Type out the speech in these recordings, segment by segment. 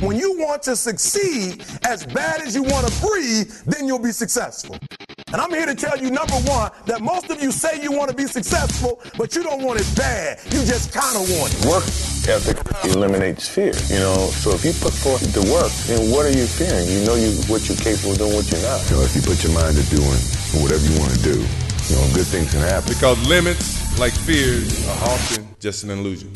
When you want to succeed as bad as you want to breathe, then you'll be successful. And I'm here to tell you, number one, that most of you say you want to be successful, but you don't want it bad. You just kind of want it. Work ethic eliminates fear, you know. So if you put forth the work, then what are you fearing? You know you what you're capable of doing, what you're not. You know, if you put your mind to doing whatever you want to do, you know, good things can happen. Because limits, like fears, are often just an illusion.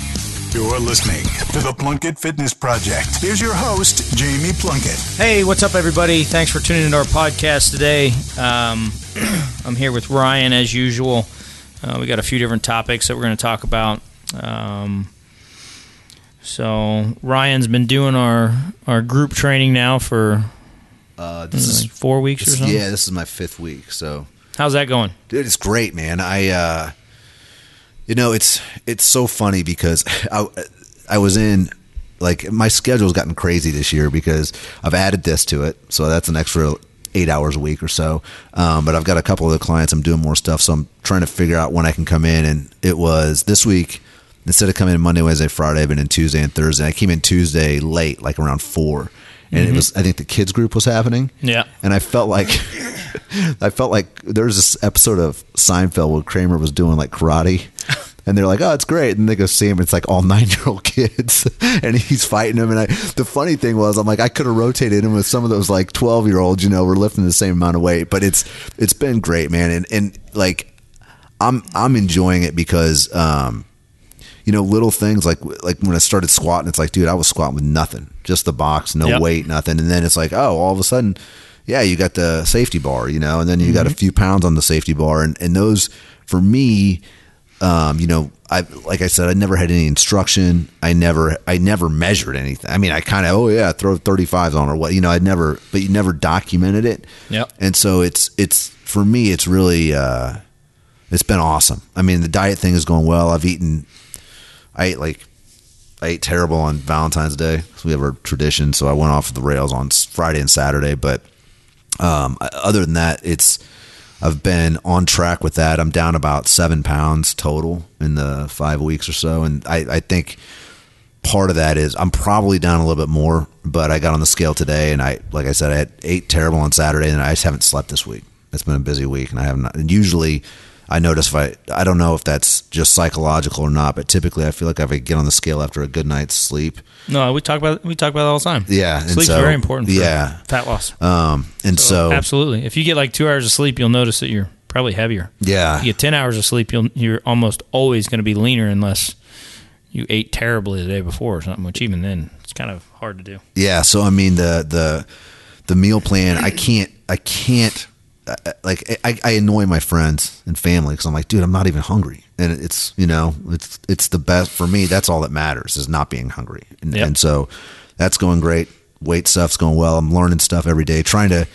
You're listening to the Plunkett Fitness Project. Here's your host, Jamie Plunkett. Hey, what's up, everybody? Thanks for tuning into our podcast today. Um, I'm here with Ryan as usual. Uh, we got a few different topics that we're going to talk about. Um, so Ryan's been doing our our group training now for Uh, this is like four weeks or something. Yeah, this is my fifth week. So, How's that going? dude, it's great, man. I, uh, you know, it's it's so funny because I I was in like my schedule's gotten crazy this year because I've added this to it, so that's an extra eight hours a week or so. Um, but I've got a couple of the clients. I'm doing more stuff, so I'm trying to figure out when I can come in. And it was this week. Instead of coming in Monday, Wednesday, Friday, I've been in Tuesday and Thursday. I came in Tuesday late, like around four, and it was I think the kids group was happening. Yeah. and I felt like I felt like there was this episode of Seinfeld where Kramer was doing like karate. And they're like, "Oh, it's great," and they go see him. It's like all nine-year-old kids, and he's fighting them. And I, the funny thing was, I'm like, I could have rotated him with some of those like twelve-year-olds. You know, we're lifting the same amount of weight, but it's it's been great, man. And and like, I'm I'm enjoying it because, um, you know, little things like like when I started squatting, it's like, dude, I was squatting with nothing, just the box, no Yep. weight, nothing, and then it's like, oh, all of a sudden, yeah, you got the safety bar, you know, and then you got a few pounds on the safety bar, and and those for me, um, you know, I like I said, I never had any instruction. I never, I never measured anything. I mean, I kind of, oh yeah, throw thirty fives on or what, you know, I never, but you never documented it. Yep. And so it's it's for me, it's really, uh, it's been awesome. I mean, the diet thing is going well. I've eaten, I ate like I ate terrible on Valentine's Day. So we have our tradition. So I went off the rails on Friday and Saturday. But um, other than that, it's I've been on track with that. I'm down about seven pounds total in the five weeks or so, and I, I think part of that is I'm probably down a little bit more. But I got on the scale today, and I like I said, I ate terrible on Saturday, and I just haven't slept this week. It's been a busy week, and I haven't. And usually, I notice if I I don't know if that's just psychological or not, but typically I feel like if I get on the scale after a good night's sleep, No, we talk about we talk about it all the time. Yeah, sleep's so- very important. For yeah. fat loss. um, and so, absolutely, if you get like two hours of sleep, you'll notice that you're probably heavier. yeah, you get 10 hours of sleep, you'll, you're almost always going to be leaner unless you ate terribly the day before or something, which even then, it's kind of hard to do. Yeah, so I mean the the the meal plan. I can't. I can't. Like I, I annoy my friends and family because I'm like, dude, I'm not even hungry, and it's you know, it's it's the best for me. That's all that matters is not being hungry, and, Yep. and so that's going great. Weight stuff's going well. I'm learning stuff every day, trying to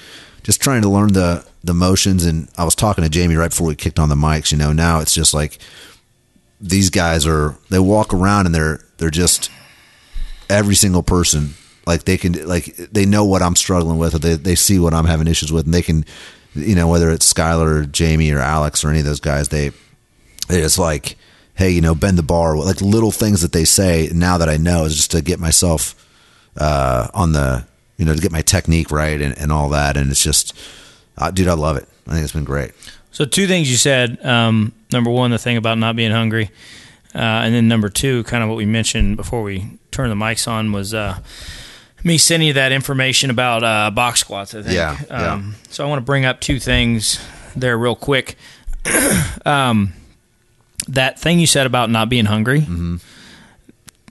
just trying to learn the the motions. And I was talking to Jamie right before we kicked on the mics. You know, now it's just like these guys are they walk around and they're they're just every single person like they can like they know what I'm struggling with or they, they see what I'm having issues with and they can you know whether it's Skylar or Jamie or Alex or any of those guys they they just like hey you know bend the bar like little things that they say now that I know is just to get myself uh on the you know to get my technique right and, and all that and it's just uh, dude I love it I think it's been great So, two things you said. Um, number one, the thing about not being hungry. Uh, and then number two, kind of what we mentioned before we turned the mics on, was uh, me sending you that information about uh, box squats, I think. Yeah, yeah. Um, so, I want to bring up two things there real quick. um, that thing you said about not being hungry, Mm-hmm.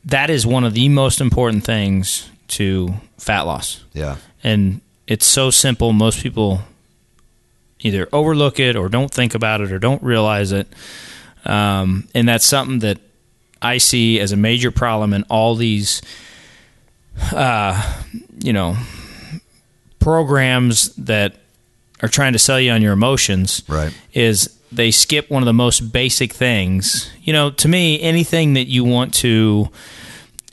that is one of the most important things to fat loss yeah and it's so simple most people either overlook it or don't think about it or don't realize it um, and that's something that i see as a major problem in all these uh, you know programs that are trying to sell you on your emotions Right. is they skip one of the most basic things you know to me anything that you want to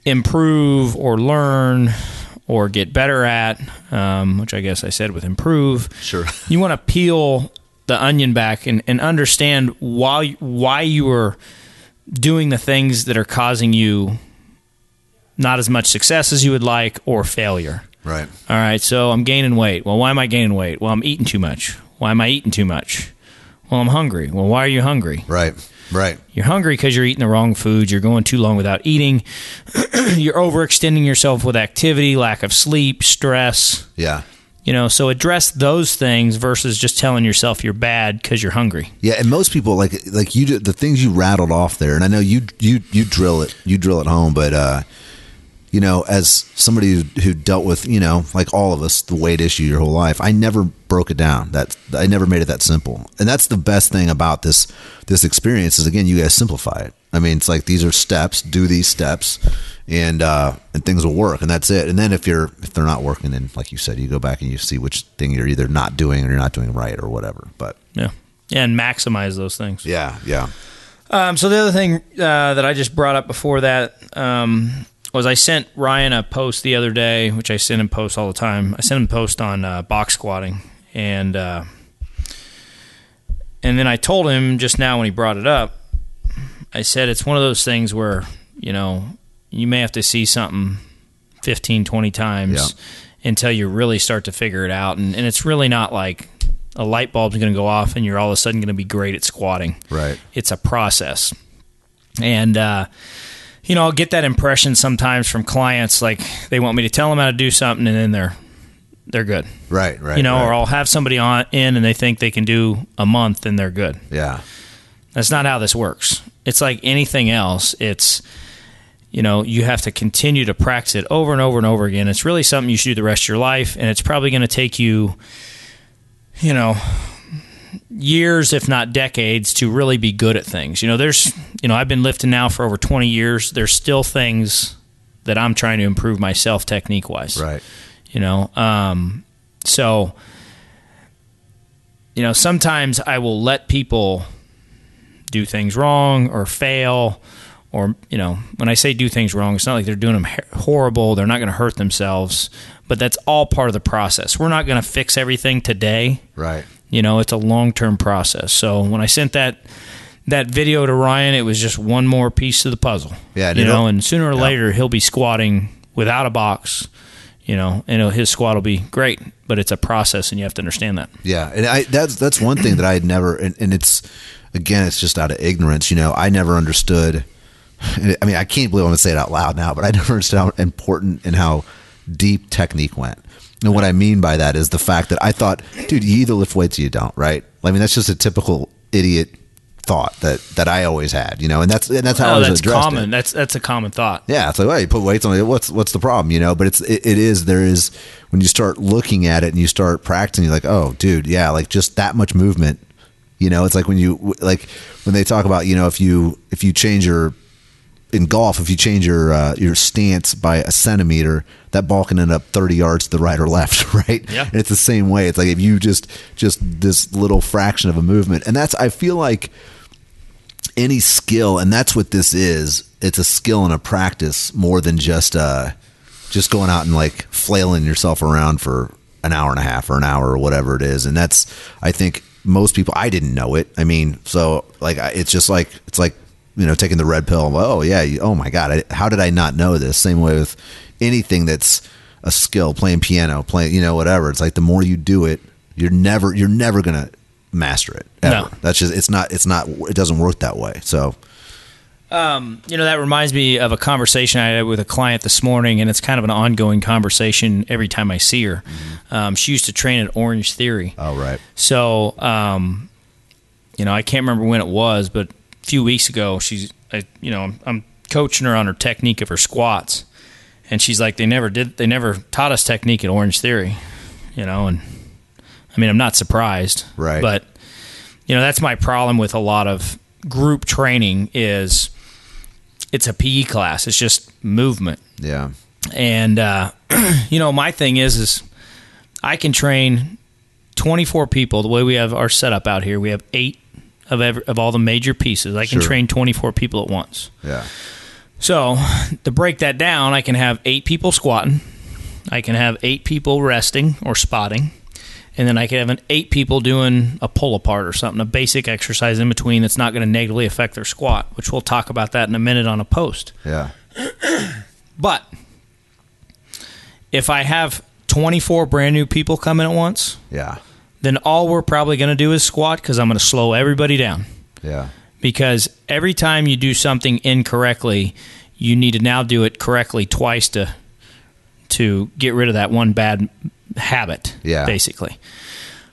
improve or learn or get better at, um, which I guess I said with improve. Sure. You want to peel the onion back and, and understand why why you are doing the things that are causing you not as much success as you would like or failure. Right. All right, so I'm gaining weight. Well, why am I gaining weight? Well, I'm eating too much. Why am I eating too much? Well, I'm hungry. Well, why are you hungry? Right. Right. You're hungry because you're eating the wrong foods. You're going too long without eating. you're overextending yourself with activity, lack of sleep, stress. Yeah. You know, so address those things versus just telling yourself you're bad because you're hungry. Yeah, and most people like like you do- the things you rattled off there, and I know you you you drill it you drill it home, but uh, you know, as somebody who, who dealt with you know like all of us the weight issue your whole life, I never broke it down. That I never made it that simple, and that's the best thing about this this experience is again you guys simplify it. I mean, it's like these are steps. Do these steps, and uh, and things will work, and that's it. And then if you're if they're not working, then like you said, you go back and you see which thing you're either not doing or you're not doing right or whatever. But Yeah. Yeah, and maximize those things. yeah, yeah. Um, so the other thing uh, that I just brought up before that um, was I sent Ryan a post the other day, which I send him posts all the time. I sent him a post on uh, box squatting, and uh, and then I told him just now when he brought it up, I said it's one of those things where you know you may have to see something 15, 20 times Yeah. until you really start to figure it out, and, and it's really not like a light bulb's going to go off and you're all of a sudden going to be great at squatting Right. it's a process. And, uh, you know, I'll get that impression sometimes from clients, like they want me to tell them how to do something and then they're, they're good. Right, right. you know, right. or I'll have somebody on in and they think they can do a month and they're good. yeah, That's not how this works. It's like anything else. It's, you know, you have to continue to practice it over and over and over again. It's really something you should do the rest of your life, and it's probably going to take you, you know, years, if not decades, to really be good at things. You know, there's, you know, I've been lifting now for over 20 years. There's still things that I'm trying to improve myself technique wise right. you know um, so you know sometimes i will let people do things wrong or fail or you know when i say do things wrong it's not like they're doing them horrible they're not going to hurt themselves but that's all part of the process we're not going to fix everything today Right. You know it's a long-term process so when i sent that that video to ryan it was just one more piece of the puzzle Yeah, you know and sooner or yeah. later he'll be squatting without a box you know and his squat will be great but it's a process and you have to understand that Yeah, and I that's that's one thing that I had never, and, and it's again, it's just out of ignorance. You know, I never understood. I mean, I can't believe I'm going to say it out loud now, but I never understood how important and how deep technique went. And what I mean by that is the fact that I thought, dude, you either lift weights or you don't, right? I mean, that's just a typical idiot thought that that I always had, you know, and that's and that's how oh, I oh was that's addressed it. common that's that's a common thought Yeah, it's like, well, you put weights on it. What's what's the problem? You know, but it's it, it is there is when you start looking at it and you start practicing, you're like, oh, dude, yeah, like just that much movement. You know, it's like when you like when they talk about you know if you if you change your in golf if you change your uh, your stance by a centimeter, that ball can end up thirty yards to the right or left, right? Yeah. And it's the same way. It's like if you just just this little fraction of a movement, and that's I feel like any skill, and that's what this is. It's a skill and a practice more than just uh, just going out and like flailing yourself around for an hour and a half or an hour or whatever it is. And that's I think most people. I didn't know it. I mean, so like it's just like it's like you know taking the red pill. Oh yeah. Oh my god. I, how did I not know this? Same way with anything that's a skill, playing piano, playing you know whatever. It's like the more you do it, you're never you're never gonna master it. Ever. No. That's just it's not it's not it doesn't work that way. So Um, you know that reminds me of a conversation I had with a client this morning, and it's kind of an ongoing conversation every time I see her. Um, she used to train at Orange Theory, oh right. so um, you know I can't remember when it was, but few weeks ago, she's I, you know I'm, I'm coaching her on her technique of her squats, and she's like, they never did, they never taught us technique at Orange Theory, you know, and I mean I'm not surprised, Right. But you know that's my problem with a lot of group training is it's a PE class. It's just movement. Yeah. And uh, you know, my thing is is I can train 24 people the way we have our setup out here. We have 8 of every, of all the major pieces. I can Sure. train 24 people at once. Yeah. So, to break that down, I can have 8 people squatting. I can have 8 people resting or spotting. And then I can have an 8 people doing a pull apart or something, a basic exercise in between that's not going to negatively affect their squat, which we'll talk about that in a minute on a post. Yeah. But if I have 24 brand new people come in at once, Yeah. Then all we're probably going to do is squat because I'm going to slow everybody down. Yeah. Because every time you do something incorrectly, you need to now do it correctly twice to to get rid of that one bad habit. Yeah. basically.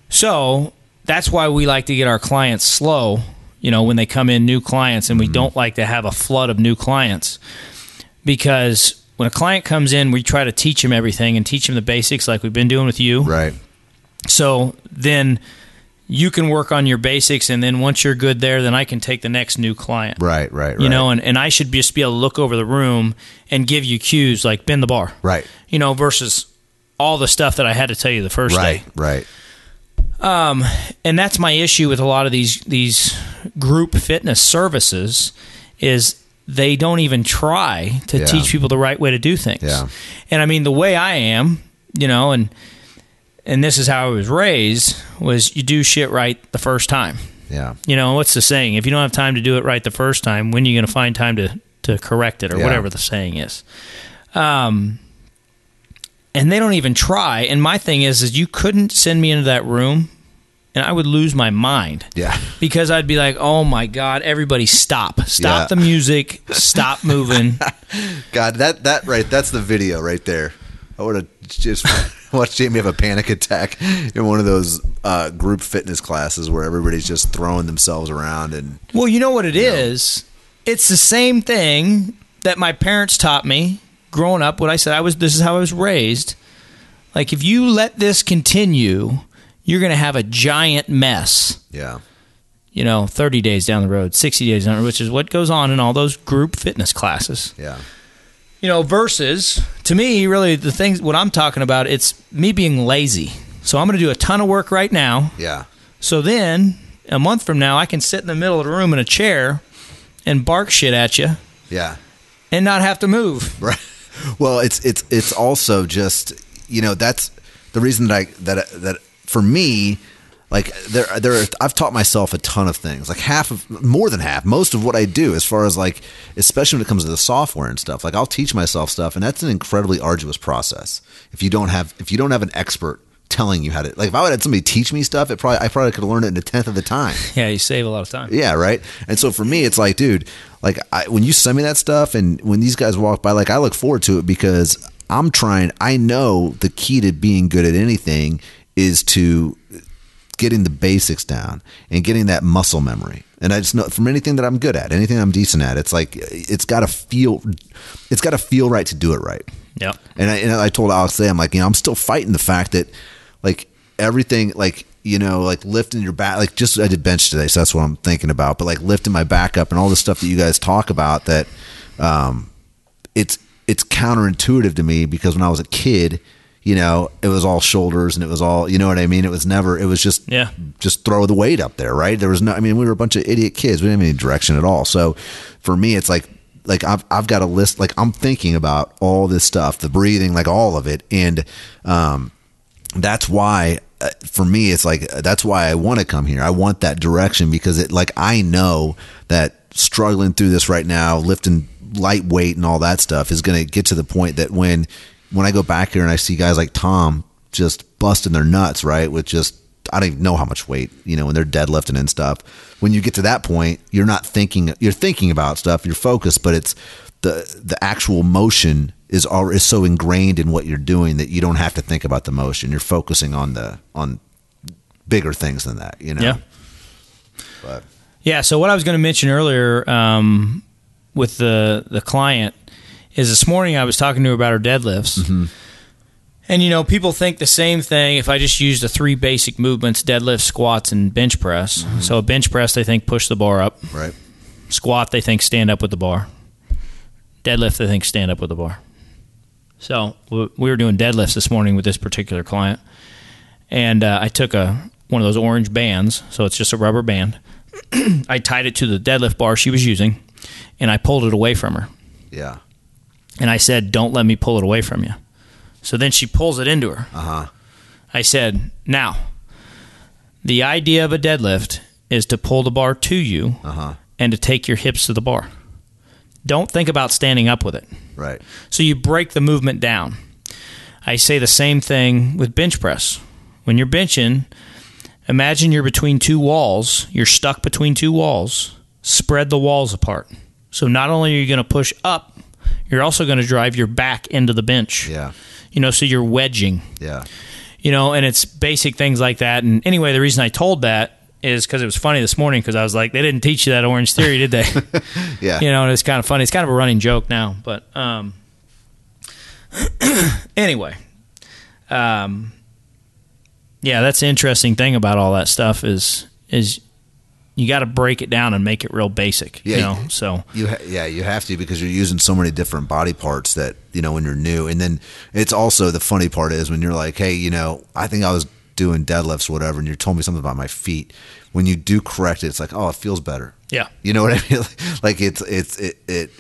So that's why we like to get our clients slow. You know, when they come in, new clients, and we Mm-hmm. don't like to have a flood of new clients because when a client comes in, we try to teach them everything and teach them the basics, like we've been doing with you. Right. So then you can work on your basics, and then once you're good there, then I can take the next new client. Right. Right. Right. You know, and, and I should just be able to look over the room and give you cues like bend the bar. Right. You know, versus all the stuff that I had to tell you the first Right. day. Right. um, And that's my issue with a lot of these these group fitness services is they don't even try to Yeah. teach people the right way to do things. Yeah. And I mean the way I am, you know, and and this is how I was raised was you do shit right the first time. Yeah. You know, what's the saying? If you don't have time to do it right the first time, when are you going to find time to, to correct it or Yeah. whatever the saying is? Um, and they don't even try. And my thing is, is you couldn't send me into that room and I would lose my mind. Yeah. Because I'd be like, oh my God, everybody stop. Stop Yeah. the music. Stop moving. God, that that right, that's the video right there. I would have just watched Jamie have a panic attack in one of those uh, group fitness classes where everybody's just throwing themselves around and Well, you know what it is? It's the same thing that my parents taught me growing up. What I said, I was this is how I was raised. Like if you let this continue, you're going to have a giant mess. yeah, You know, 30 days down the road, 60 days down the road, which is what goes on in all those group fitness classes. yeah, You know, versus to me, really the things what I'm talking about, it's me being lazy. So I'm going to do a ton of work right now. yeah, So then, a month from now, I can sit in the middle of the room in a chair and bark shit at you yeah. and not have to move. Right. Well, it's it's it's also just you know that's the reason that I that that for me like there there are, I've taught myself a ton of things like half of more than half most of what I do as far as like especially when it comes to the software and stuff like I'll teach myself stuff and that's an incredibly arduous process if you don't have if you don't have an expert telling you how to like if I would have somebody teach me stuff it probably I probably could have learned it in a tenth of the time Yeah, you save a lot of time. yeah, right. And so for me, it's like, dude, like I, when you send me that stuff, and when these guys walk by, like I look forward to it because I'm trying. I know the key to being good at anything is to getting the basics down and getting that muscle memory. And I just know from anything that I'm good at, anything I'm decent at, it's like it's got to feel, it's got to feel right to do it right. Yeah. And I, and I told Alex today, I'm like, you know, I'm still fighting the fact that, like, everything, like, you know, like lifting your back, like, just I did bench today, so that's what I'm thinking about. But like lifting my back up and all the stuff that you guys talk about, that, um, it's it's counterintuitive to me because when I was a kid, you know, it was all shoulders and it was all, you know what I mean. It was never, it was just, Yeah. just throw the weight up there, right? There was no, I mean, we were a bunch of idiot kids. We didn't have any direction at all. So for me, it's like, like I've, I've got a list, like I'm thinking about all this stuff, the breathing, like all of it. And, um, that's why uh, for me it's like that's why I want to come here. I want that direction because it like I know that struggling through this right now, lifting lightweight and all that stuff is going to get to the point that when when I go back here and I see guys like Tom just busting their nuts, right, with just I don't even know how much weight, you know, when they're deadlifting and stuff. When you get to that point, you're not thinking you're thinking about stuff, you're focused, but it's the the actual motion is all is so ingrained in what you're doing that you don't have to think about the motion. You're focusing on the on bigger things than that, you know. Yeah. But Yeah. So what I was going to mention earlier um, with the the client is this morning I was talking to her about her deadlifts. Mm-hmm. And you know, people think the same thing. If I just use the three basic movements: deadlift, squats, and bench press. Mm-hmm. So a bench press, they think push the bar up. right. Squat, they think stand up with the bar. Deadlift, they think stand up with the bar. So we were doing deadlifts this morning with this particular client, and uh, I took a one of those orange bands, so it's just a rubber band. I tied it to the deadlift bar she was using, and I pulled it away from her. Yeah. And I said, "Don't let me pull it away from you." So then she pulls it into her. Uh-huh. I said, "Now, the idea of a deadlift is to pull the bar to you Uh-huh. and to take your hips to the bar. Don't think about standing up with it. Right. So you break the movement down. I say the same thing with bench press. When you're benching, imagine you're between two walls, you're stuck between two walls. Spread the walls apart. So not only are you going to push up, you're also going to drive your back into the bench. Yeah. You know, so you're wedging. Yeah. You know, and it's basic things like that. And anyway, the reason I told that is because it was funny this morning because I was like, they didn't teach you that Orange Theory, did they? Yeah. you know, and it's kind of funny. It's kind of a running joke now, but um, anyway, um, yeah, that's the interesting thing about all that stuff is is you got to break it down and make it real basic. Yeah, you know, so You ha- yeah, you have to because you're using so many different body parts that you know when you're new, and then it's also the funny part is when you're like, hey, you know, I think I was doing deadlifts, or whatever, and you told me something about my feet. When you do correct it, it's like, oh, it feels better. yeah, You know what I mean? Like it's it's it, it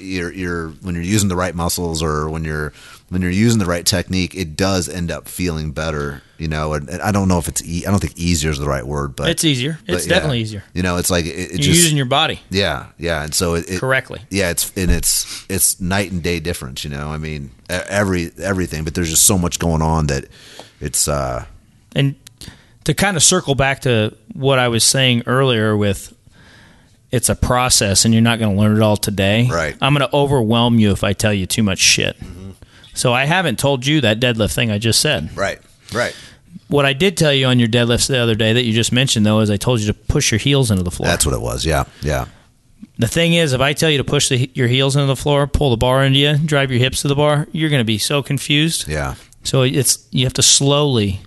you're you're when you're using the right muscles or when you're when you're using the right technique, it does end up feeling better. You know, and, and I don't know if it's e- I don't think easier is the right word, but it's easier. but It's yeah. definitely easier. You know, it's like it, it You're just using your body yeah, yeah, and so it, it correctly. yeah, it's and it's it's night and day difference. You know, I mean, every everything, but there's just so much going on that it's uh And to kind of circle back to what I was saying earlier with it's a process and you're not going to learn it all today. Right. I'm going to overwhelm you if I tell you too much shit. Mm-hmm. So I haven't told you that deadlift thing I just said. right, right. What I did tell you on your deadlifts the other day that you just mentioned though is I told you to push your heels into the floor. That's what it was. Yeah, yeah, the thing is, if I tell you to push the, your heels into the floor, pull the bar into you, drive your hips to the bar, you're going to be so confused. yeah. So it's you have to slowly,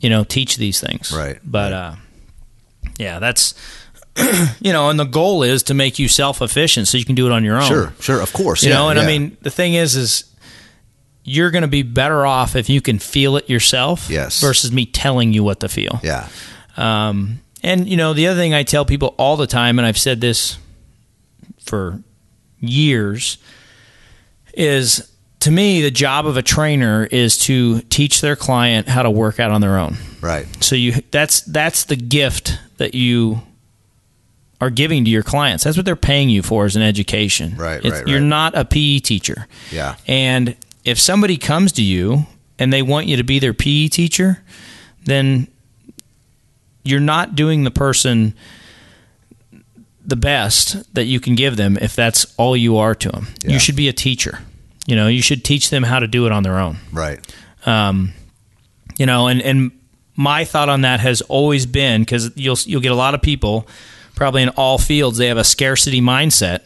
you know, teach these things. Right, But uh, yeah, that's you know, and the goal is to make you self efficient so you can do it on your own. Sure, sure, of course. You yeah, know, and I mean, the thing is, is you're going to be better off if you can feel it yourself. Yes. Versus me telling you what to feel. yeah, Um, and you know, the other thing I tell people all the time, and I've said this for years, is to me the job of a trainer is to teach their client how to work out on their own. right, So you that's that's the gift that you are giving to your clients. That's what they're paying you for as an education. Right, It's- right, You're right. not a PE teacher. yeah, And if somebody comes to you and they want you to be their PE teacher, then you're not doing the person the best that you can give them if that's all you are to them. Yeah. You should be a teacher. You know, you should teach them how to do it on their own. right, Um, you know, and and my thought on that has always been because you'll you'll get a lot of people, probably in all fields, they have a scarcity mindset,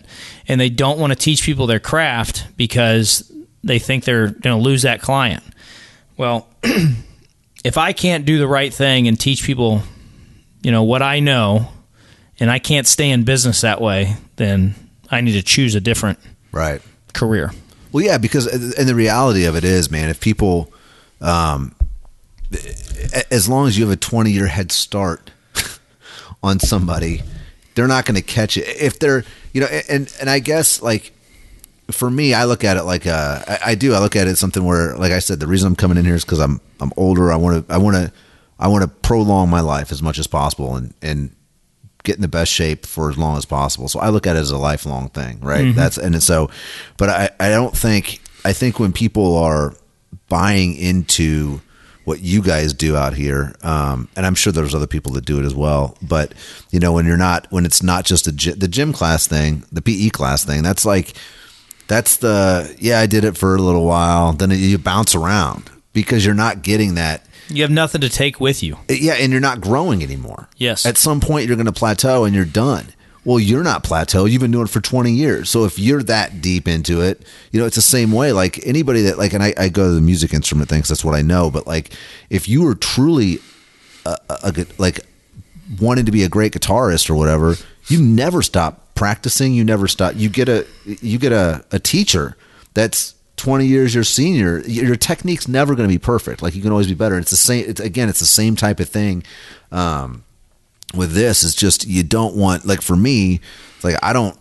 and they don't want to teach people their craft because they think they're going to lose that client. Well, if I can't do the right thing and teach people, you know, what I know, and I can't stay in business that way, then I need to choose a different right. career. Well, yeah, because and the reality of it is, man, if people, um, as long as you have a twenty year head start on somebody, they're not going to catch it. If they're, you know, and and I guess like for me, I look at it like uh, I, I do. I look at it something where, like I said, the reason I'm coming in here is because I'm I'm older. I want to I want to I want to prolong my life as much as possible and and get in the best shape for as long as possible. So I look at it as a lifelong thing, right? That's and so, but I I don't think I think when people are buying into what you guys do out here, um, and I'm sure there's other people that do it as well. But you know, when you're not when it's not just a the gym class thing, the PE class thing, that's like that's the yeah I did it for a little while. Then you bounce around because you're not getting that You have nothing to take with you. yeah, and you're not growing anymore. Yes. At some point, you're going to plateau and you're done. Well, you're not plateau You've been doing it for 20 years. So if you're that deep into it, you know, it's the same way. Like anybody that, like, and I, I go to the music instrument thing 'cause that's what I know. But like, if you were truly a, a, a good, like, wanting to be a great guitarist or whatever, you never stop practicing. You never stop. You get a, you get a, a teacher that's 20 years your senior. Your technique's never going to be perfect. Like you can always be better. It's the same. It's again, it's the same type of thing. Um, with this, it's just you don't want like for me, it's like I don't.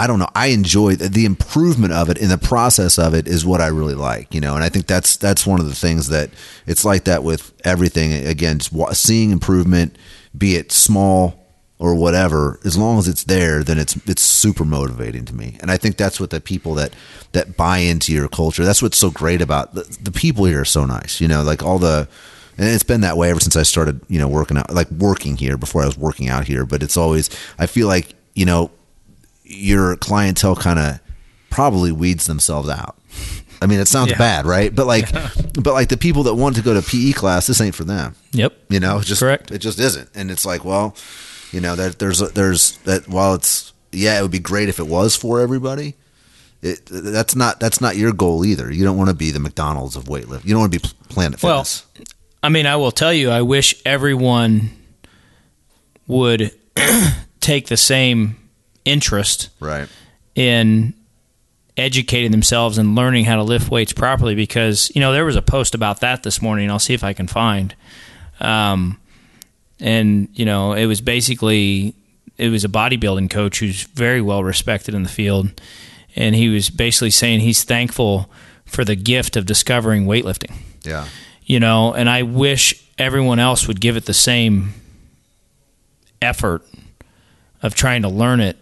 I don't know. I enjoy the, the improvement of it in the process of it is what I really like, you know. And I think that's that's one of the things that it's like that with everything. Again, seeing improvement, be it small or whatever, as long as it's there, then it's it's super motivating to me. And I think that's what the people that that buy into your culture. That's what's so great about the, the people here are so nice. You know, like all the and it's been that way ever since I started, you know, working out like working here before I was working out here, but it's always I feel like, you know, your clientele kind of probably weeds themselves out. I mean, it sounds Yeah. bad, right? But like, but like the people that want to go to PE class, this ain't for them. Yep. You know, just Correct. It just isn't, and it's like, well, you know, that there's there's that while it's yeah, it would be great if it was for everybody. It that's not that's not your goal either. You don't want to be the McDonald's of weightlifting. You don't want to be Planet Fitness. Well. I mean, I will tell you, I wish everyone would take the same interest right. in educating themselves and learning how to lift weights properly because you know there was a post about that this morning i'll see if i can find um, and you know it was basically it was a bodybuilding coach who's very well respected in the field and he was basically saying he's thankful for the gift of discovering weightlifting Yeah. you know, and I wish everyone else would give it the same effort of trying to learn it.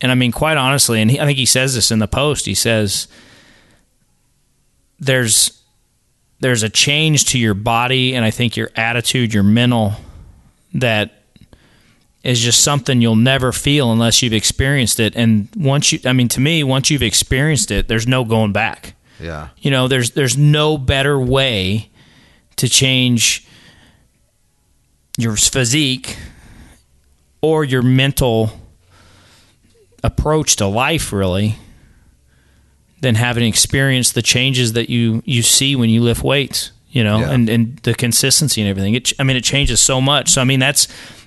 And I mean, quite honestly, and he, I think he says this in the post. He says there's there's a change to your body, and I think your attitude, your mental, that is just something you'll never feel unless you've experienced it. And once you, I mean, to me, once you've experienced it, there's no going back. Yeah. You know, there's there's no better way to change your physique or your mental approach to life really than having experienced the changes that you you see when you lift weights, you know, Yeah. and and the consistency and everything. It I mean it changes so much. So I mean that's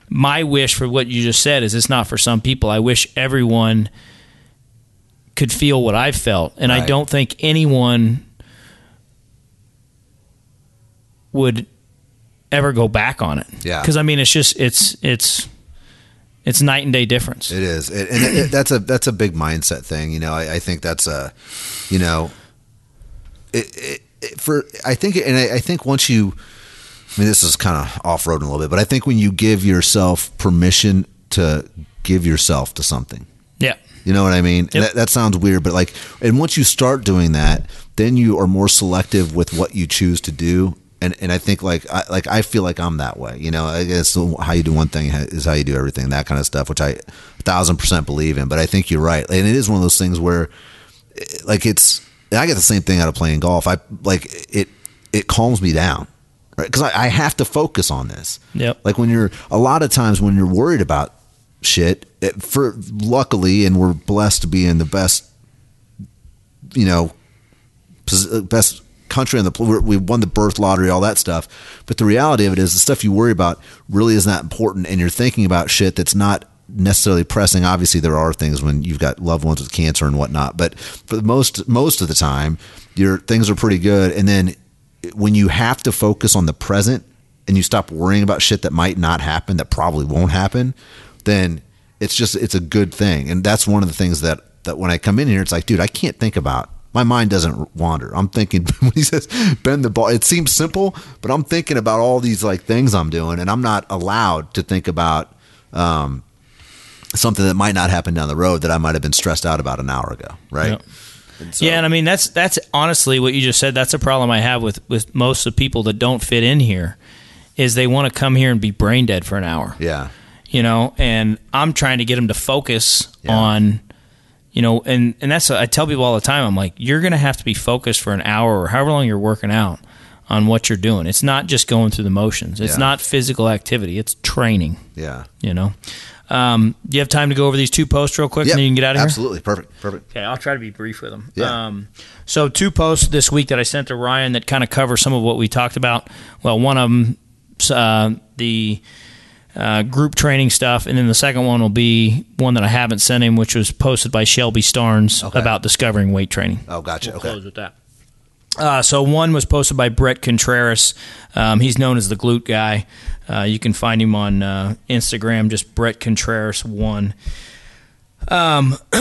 my wish for what you just said is it's not for some people. I wish everyone could feel what I've felt. And I don't think anyone would ever go back on it. Yeah. Because I mean, it's just it's it's it's night and day difference. It is, it, and it, that's a that's a big mindset thing. You know, I, I think that's a, you know, it, for I think, and I, I think once you, I mean, this is kind of off road a little bit, but I think when you give yourself permission to give yourself to something, yeah. you know what I mean? Yep. That, that sounds weird, but like, and once you start doing that, then you are more selective with what you choose to do. And, and I think like I like I feel like I'm that way, you know. I guess how you do one thing is how you do everything, that kind of stuff, which I a thousand percent believe in. But I think you're right, and it is one of those things where, eh, like, it's I get the same thing out of playing golf. I like it. It calms me down, right? Because I, I have to focus on this. Yep. Like when you're a lot of times when you're worried about shit, it, for luckily, and we're blessed to be in the best, you know, uh, best country on the we won the birth lottery, all that stuff. But the reality of it is, the stuff you worry about really isn't that important, and you're thinking about shit that's not necessarily pressing. Obviously, there are things when you've got loved ones with cancer and whatnot, but for the most most of the time, your things are pretty good. And then when you have to focus on the present and you stop worrying about shit that might not happen, that probably won't happen, then it's just it's a good thing. And that's one of the things that that when I come in here, it's like, dude, I can't think about. My mind doesn't wander. I'm thinking when he says bend the ball. It seems simple, but I'm thinking about all these like things I'm doing, and I'm not allowed to think about um, something that might not happen down the road that I might have been stressed out about an hour ago, right? Yep. And so- yeah, and I mean that's that's honestly what you just said. That's a problem I have with with most of the people that don't fit in here, is they want to come here and be brain dead for an hour. yeah, you know, and I'm trying to get them to focus Yeah. on, you know, and and that's I tell people all the time. I'm like, you're going to have to be focused for an hour or however long you're working out on what you're doing. It's not just going through the motions. It's Yeah. not physical activity. It's training. yeah. You know. Um, do you have time to go over these two posts real quick, Yep, and then you can get out of here? Absolutely, perfect, perfect. Okay, I'll try to be brief with them. Yeah. Um, so two posts this week that I sent to Ryan that kind of cover some of what we talked about. Well, one of them, uh, the uh, group training stuff, and then the second one will be one that I haven't sent him, which was posted by Shelby Starnes Okay. about discovering weight training. Oh, gotcha. We'll okay. close with that. Uh, so one was posted by Bret Contreras. Um, he's known as the Glute Guy. Uh, you can find him on uh, Instagram, just Bret Contreras one. Um,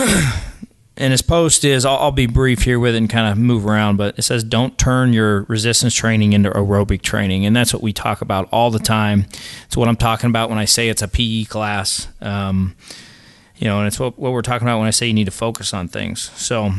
and his post is I'll, I'll be brief here with it and kind of move around, but it says don't turn your resistance training into aerobic training, and that's what we talk about all the time. It's what I'm talking about when I say it's a PE class, um, you know, and it's what, what we're talking about when I say you need to focus on things. So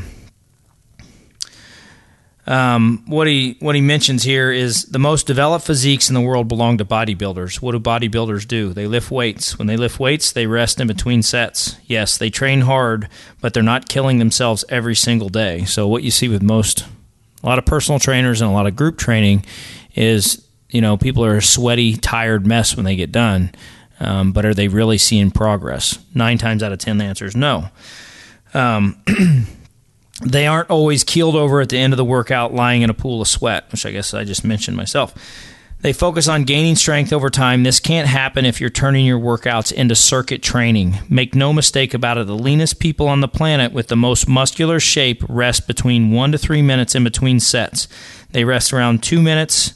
um, what he what he mentions here is the most developed physiques in the world belong to bodybuilders. What do bodybuilders do? They lift weights. When they lift weights, they rest in between sets. Yes, they train hard, but they're not killing themselves every single day. So what you see with most a lot of personal trainers and a lot of group training is you know people are a sweaty, tired mess when they get done. Um, but are they really seeing progress? Nine times out of ten, the answer is no. Um, they aren't always keeled over at the end of the workout lying in a pool of sweat, which I guess I just mentioned myself. They focus on gaining strength over time. This can't happen if you're turning your workouts into circuit training. Make no mistake about it, the leanest people on the planet with the most muscular shape rest between one to three minutes in between sets. They rest around two minutes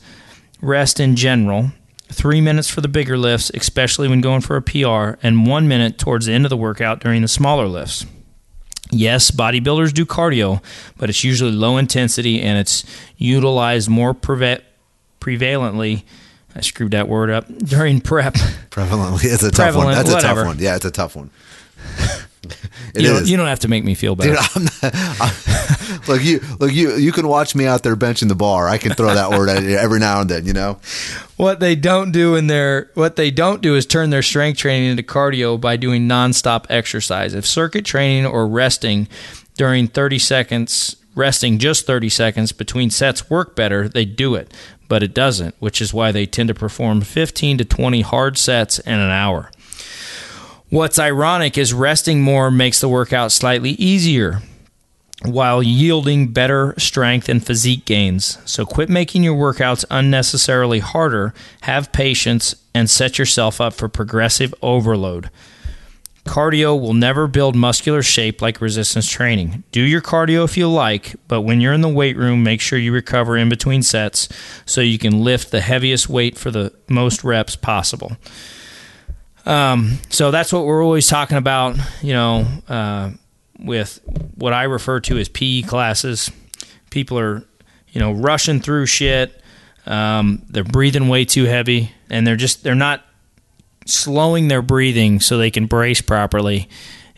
rest in general, three minutes for the bigger lifts, especially when going for a PR, and one minute towards the end of the workout during the smaller lifts. Yes, bodybuilders do cardio, but it's usually low intensity and it's utilized more preve- prevalently. I screwed that word up during prep. Prevalently, it's a tough one. Prevalent, That's a whatever. tough one. Yeah, it's a tough one. It you, is. don't, you don't have to make me feel better. Dude, I'm not, I'm, look, you look you you can watch me out there benching the bar. I can throw that word at you every now and then. You know, what they don't do in their what they don't do is turn their strength training into cardio by doing nonstop exercise. If circuit training or resting during 30 seconds, resting just 30 seconds between sets work better, they do it. But it doesn't, which is why they tend to perform 15 to 20 hard sets in an hour. What's ironic is resting more makes the workout slightly easier while yielding better strength and physique gains. So quit making your workouts unnecessarily harder, have patience, and set yourself up for progressive overload. Cardio will never build muscular shape like resistance training. Do your cardio if you like, but when you're in the weight room, make sure you recover in between sets so you can lift the heaviest weight for the most reps possible. Um, so that's what we're always talking about, you know, uh, with what I refer to as PE classes. People are, you know, rushing through shit. Um, they're breathing way too heavy, and they're just they're not slowing their breathing so they can brace properly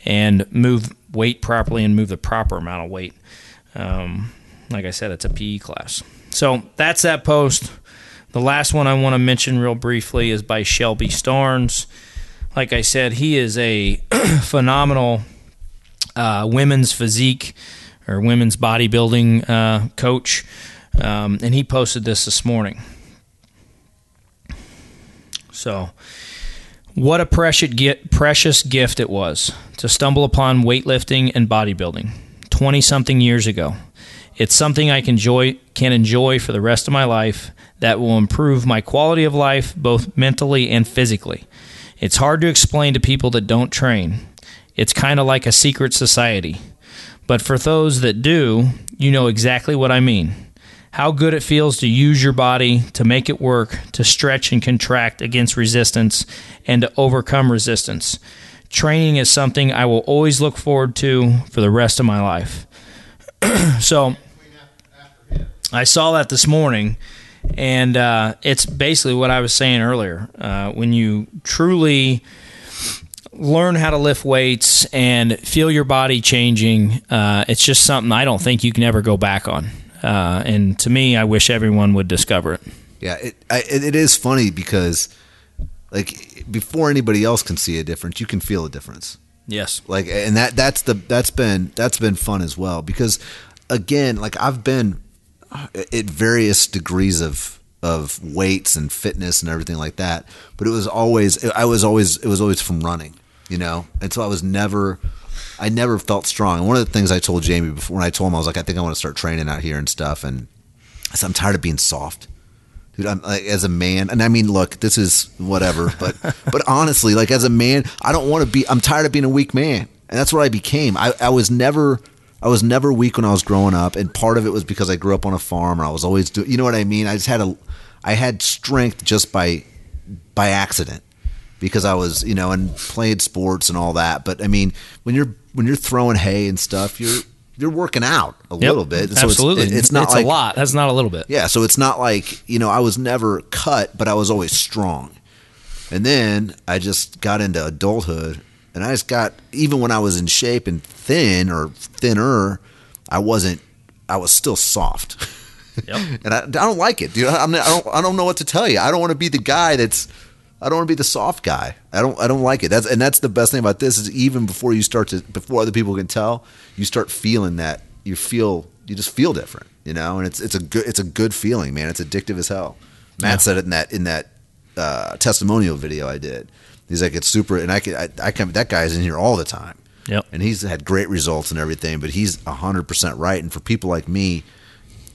and move weight properly and move the proper amount of weight. Um, like I said, it's a PE class. So that's that post. The last one I want to mention real briefly is by Shelby Starnes. Like I said, he is a phenomenal uh, women's physique or women's bodybuilding uh, coach, um, and he posted this this morning. So, what a precious precious gift it was to stumble upon weightlifting and bodybuilding 20 something years ago. It's something I can enjoy, can enjoy for the rest of my life that will improve my quality of life both mentally and physically. It's hard to explain to people that don't train. It's kind of like a secret society. But for those that do, you know exactly what I mean. How good it feels to use your body to make it work, to stretch and contract against resistance, and to overcome resistance. Training is something I will always look forward to for the rest of my life. so, I saw that this morning, and uh, it's basically what I was saying earlier. Uh, when you truly learn how to lift weights and feel your body changing, uh, it's just something I don't think you can ever go back on. Uh, and to me, I wish everyone would discover it. yeah, it I, it it is funny because like before anybody else can see a difference, you can feel a difference. Yes. like and that that's the that's been that's been fun as well because again like i've been Uh, at various degrees of of weights and fitness and everything like that. But it was always i was always it was always from running you know? And so i was never i never felt strong. And one of the things i told jamie before when i told him i was like i think i want to start training out here and stuff and i said i'm tired of being soft. Dude i'm like as a man and i mean look this is whatever but but honestly like as a man i don't want to be i'm tired of being a weak man. And that's what i became. I, I was never i was never weak when i was growing up and part of it was because i grew up on a farm and i was always doing you know what i mean i just had a i had strength just by by accident because I was, you know, and played sports and all that. But I mean, when you're when you're throwing hay and stuff, you're you're working out a Yep, little bit. So Absolutely. It's, it's not it's like a lot. That's not a little bit. yeah, so it's not like, you know, I was never cut, but I was always strong. And then I just got into adulthood and I just got even when I was in shape and thin or thinner, I wasn't I was still soft. Yep. and I, I don't like it, dude. I'm, I don't I don't know what to tell you. I don't want to be the guy that's I don't want to be the soft guy. I don't I don't like it. That's and that's the best thing about this is even before you start to before other people can tell, you start feeling that you feel you just feel different, you know? And it's it's a good it's a good feeling, man. It's addictive as hell. Matt said it in that in that uh, testimonial video I did. He's like it's super and I can I, I can that guy's in here all the time. Yep. And he's had great results and everything, but he's 100% right and for people like me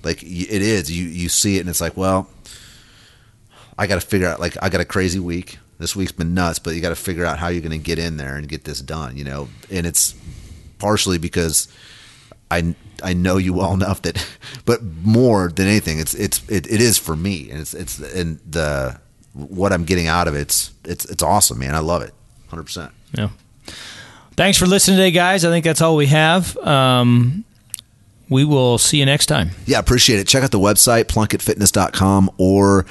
like it is you you see it and it's like, well, I got to figure out like I got a crazy week. This week's been nuts, but you got to figure out how you're going to get in there and get this done, you know. And it's partially because I I know you well enough that, but more than anything, it's it's it, it is for me, and it's it's and the what I'm getting out of it, it's it's it's awesome, man. I love it, hundred percent. Yeah. Thanks for listening today, guys. I think that's all we have. Um, we will see you next time. Yeah, appreciate it. Check out the website, plunkettfitness.com or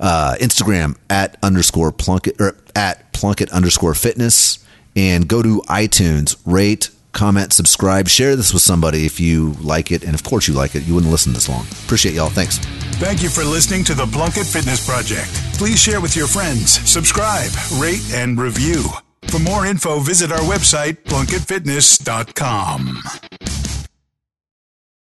uh, Instagram at underscore plunkett or at plunkett underscore fitness and go to iTunes, rate, comment, subscribe, share this with somebody if you like it. And of course you like it. You wouldn't listen this long. Appreciate y'all. Thanks. Thank you for listening to the Plunkett Fitness Project. Please share with your friends, subscribe, rate, and review. For more info, visit our website, plunkettfitness.com.